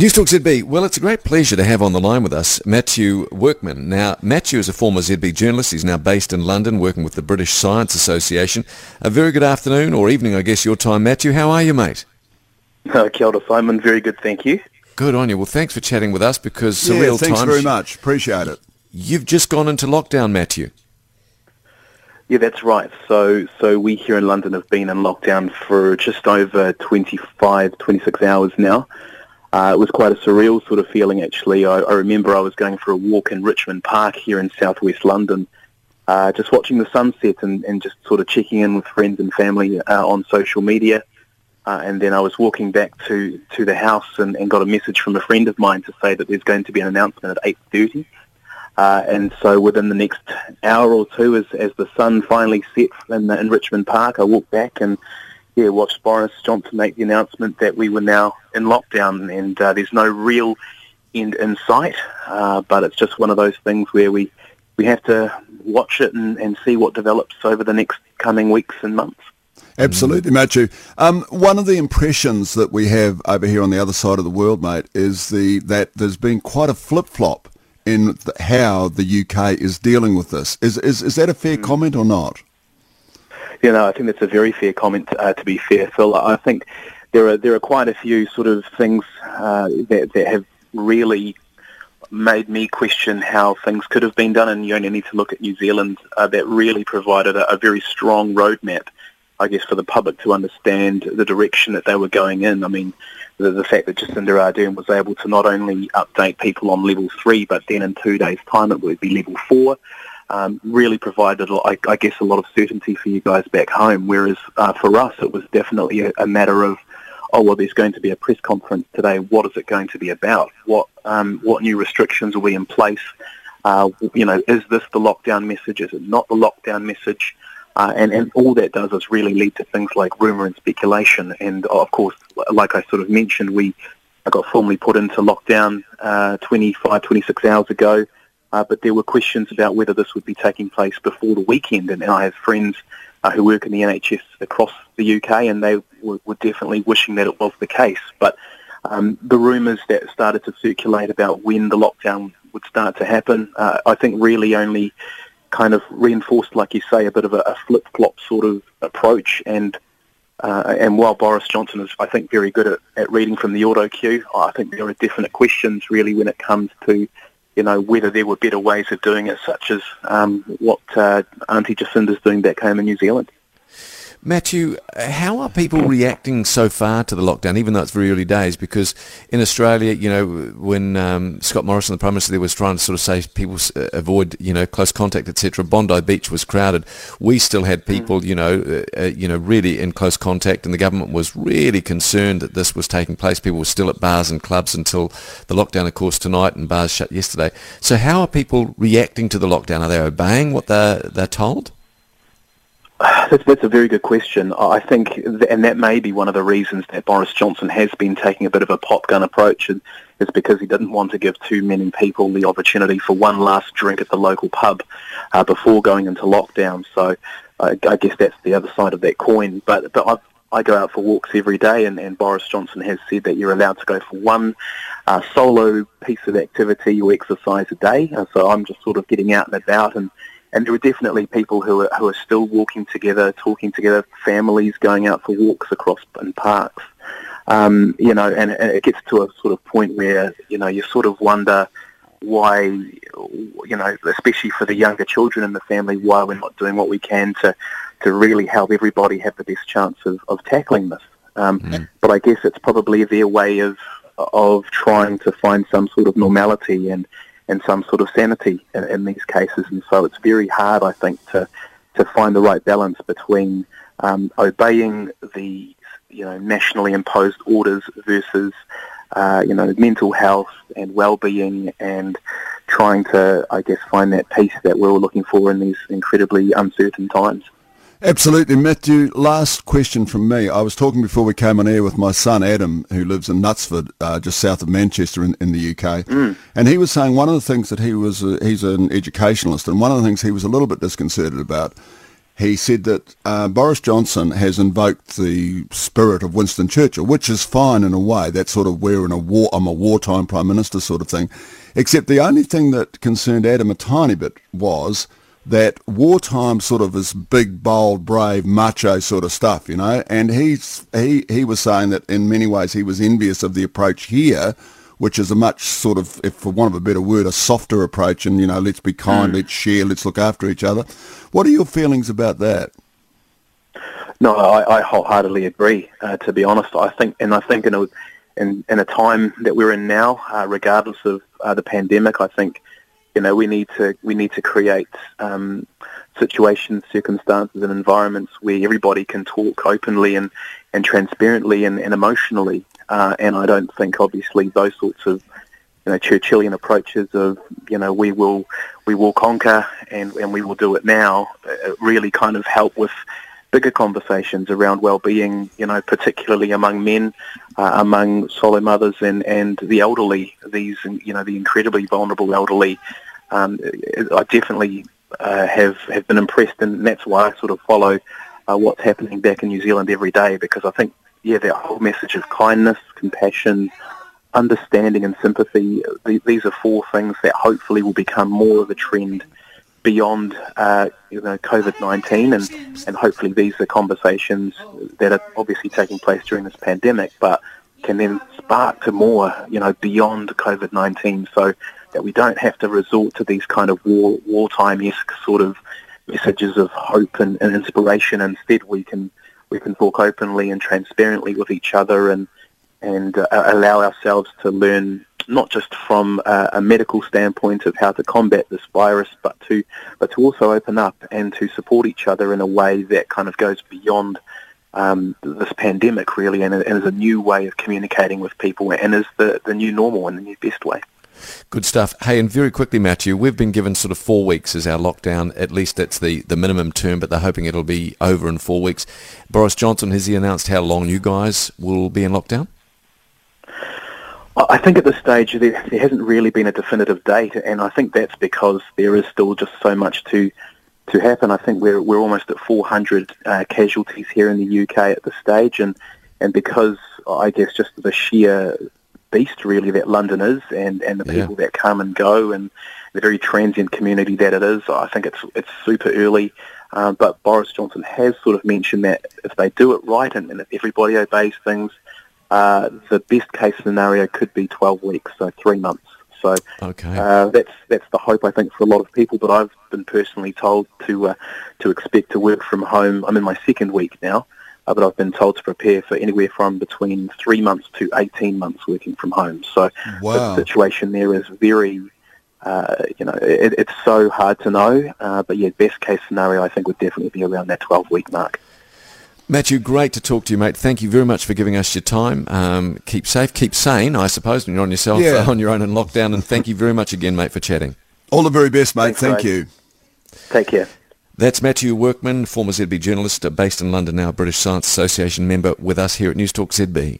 News Talk ZB. Well, it's a great pleasure to have on the line with us Matthew Workman. Now, Matthew is a former ZB journalist. He's now based in London working with the British Science Association. A very good afternoon or evening, I guess, your time, Matthew. How are you, mate? Uh, kia ora, Simon. Very good, thank you. Good on you. Well, thanks for chatting with us because yeah, surreal thanks times. very much. Appreciate it. You've just gone into lockdown, Matthew. Yeah, that's right. So, so we here in London have been in lockdown for just over 25, 26 hours now. Uh, it was quite a surreal sort of feeling, actually. I, I, remember I was going for a walk in Richmond Park here in southwest London, uh, just watching the sunset and, and, just sort of checking in with friends and family uh, on social media. Uh, and then I was walking back to, to the house and, and, got a message from a friend of mine to say that there's going to be an announcement at 8.30. Uh, and so within the next hour or two, as, as the sun finally set in, the, in Richmond Park, I walked back and yeah, watched Boris Johnson make the announcement that we were now in lockdown and uh, there's no real end in sight. Uh, but it's just one of those things where we, we have to watch it and, and see what develops over the next coming weeks and months. Absolutely, Matthew. Um, one of the impressions that we have over here on the other side of the world, mate, is the that there's been quite a flip-flop in the, how the UK is dealing with this. Is, is, is that a fair mm. comment or not? You know, I think that's a very fair comment. Uh, to be fair, Phil, I think there are there are quite a few sort of things uh, that that have really made me question how things could have been done, and you only need to look at New Zealand uh, that really provided a, a, very strong roadmap, I guess, for the public to understand the direction that they were going in. I mean, the, the fact that Jacinda Ardern was able to not only update people on level three, but then in two days' time it would be level four um, really provided, I, I, guess, a lot of certainty for you guys back home. Whereas uh, for us, it was definitely a, a, matter of, oh well, there's going to be a press conference today. What is it going to be about? What um, what new restrictions are we in place? Uh, you know, is this the lockdown message? Is it not the lockdown message? Uh, and, and all that does is really lead to things like rumour and speculation. And of course, like I sort of mentioned, we got formally put into lockdown uh, 25, 26 hours ago. Uh, but there were questions about whether this would be taking place before the weekend. And, and I have friends uh, who work in the NHS across the UK, and they were, were definitely wishing that it was the case. But um, the rumours that started to circulate about when the lockdown would start to happen, uh, I think really only kind of reinforced, like you say, a bit of a, a flip-flop sort of approach. And uh, and while Boris Johnson is, I think, very good at, at reading from the auto cue, I think there are definite questions really when it comes to you know, whether there were better ways of doing it, such as um, what uh, Auntie Jacinda's doing back home in New Zealand. Matthew, how are people reacting so far to the lockdown, even though it's very early days? Because in Australia, you know, when um, Scott Morrison, the Prime Minister, there was trying to sort of say people uh, avoid, you know, close contact, etc. Bondi Beach was crowded. We still had hmm. people, you know, uh, uh, you know, really in close contact, and the government was really concerned that this was taking place. People were still at bars and clubs until the lockdown, of course, tonight, and bars shut yesterday. So, how are people reacting to the lockdown? Are they obeying what they're they're told? That's, that's a very good question. I think, and that may be one of the reasons that Boris Johnson has been taking a bit of a popgun approach, is because he didn't want to give too many people the opportunity for one last drink at the local pub uh, before going into lockdown. So uh, I guess that's the other side of that coin. But but I've, I go out for walks every day, and, and Boris Johnson has said that you're allowed to go for one uh, solo piece of activity or exercise a day. Uh, so I'm just sort of getting out and about and and there are definitely people who are, who are still walking together, talking together, families going out for walks across in parks. Um, you know, and, and it gets to a sort of point where, you know, you sort of wonder why, you know, especially for the younger children in the family, why we're not doing what we can to, to really help everybody have the best chance of, of tackling this. Um, mm. But I guess it's probably their way of of trying to find some sort of normality and and some sort of sanity in, in, these cases. And so it's very hard, I think, to, to find the right balance between um, obeying the you know nationally imposed orders versus uh, you know mental health and well-being and trying to, I guess, find that peace that we're all looking for in these incredibly uncertain times. Absolutely, Matthew. Last question from me. I was talking before we came on air with my son Adam, who lives in Knutsford, uh, just south of Manchester in, in the UK, mm. and he was saying one of the things that he was uh, he's an educationalist, and one of the things he was a little bit disconcerted about. he said that uh, Boris Johnson has invoked the spirit of Winston Churchill, which is fine in a way. That's sort of we're in a war, I'm a wartime prime minister sort of thing. Except the only thing that concerned Adam a tiny bit was that wartime sort of is big, bold, brave, macho sort of stuff, you know. And he's he he was saying that in many ways he was envious of the approach here, which is a much sort of, if for want of a better word, a softer approach. And you know, let's be kind, mm. let's share, let's look after each other. What are your feelings about that? No, I, I wholeheartedly agree. Uh, to be honest, I think, and I think in a in, in a time that we're in now, uh, regardless of uh, the pandemic, I think you know we need to we need to create um, situations, circumstances, and environments where everybody can talk openly and, and transparently and, and emotionally. Uh, and I don't think, obviously, those sorts of you know Churchillian approaches of you know we will we will conquer and, and we will do it now uh, really kind of help with bigger conversations around well-being, you know, particularly among men, uh, among solo mothers and, and the elderly, these, you know, the incredibly vulnerable elderly. Um, I definitely uh, have, have been impressed and that's why I sort of follow uh, what's happening back in New Zealand every day because I think, yeah, that whole message of kindness, compassion, understanding and sympathy, these are four things that hopefully will become more of a trend beyond uh, you know COVID-19 and, and hopefully these are conversations that are obviously taking place during this pandemic but can then spark to more you know beyond COVID-19 so that we don't have to resort to these kind of war wartime-esque sort of messages of hope and, and inspiration. Instead we can we can talk openly and transparently with each other and and uh, allow ourselves to learn not just from a, medical standpoint of how to combat this virus, but to but to also open up and to support each other in a way that kind of goes beyond um, this pandemic, really, and, and is a new way of communicating with people, and is the the new normal and the new best way. Good stuff. Hey, and very quickly, Matthew, we've been given sort of four weeks as our lockdown. At least that's the, the minimum term, but they're hoping it'll be over in four weeks. Boris Johnson, has he announced how long you guys will be in lockdown? I think at this stage there, there, hasn't really been a definitive date, and I think that's because there is still just so much to to happen. I think we're we're almost at 400 uh, casualties here in the UK at this stage, and and because I guess just the sheer beast really that London is, and and the yeah. people that come and go, and the very transient community that it is, I think it's it's super early. Um, but Boris Johnson has sort of mentioned that if they do it right and, and if everybody obeys things, uh, the best case scenario could be 12 weeks, so three months. So okay. uh, that's that's the hope I think for a lot of people. But I've been personally told to uh, to expect to work from home. I'm in my second week now, uh, but I've been told to prepare for anywhere from between three months to 18 months working from home. So wow. the situation there is very. Uh, you know, it, it's so hard to know, uh, but yeah, best case scenario I think would definitely be around that 12 week mark. Matthew, great to talk to you, mate. Thank you very much for giving us your time. Um, keep safe, keep sane, I suppose, when you're on yourself, yeah. on your own in lockdown. And thank you very much again, mate, for chatting. All the very best, mate. Thanks, Thank mate. you. Take care. That's Matthew Workman, former ZB journalist based in London now, British Science Association member with us here at Newstalk ZB.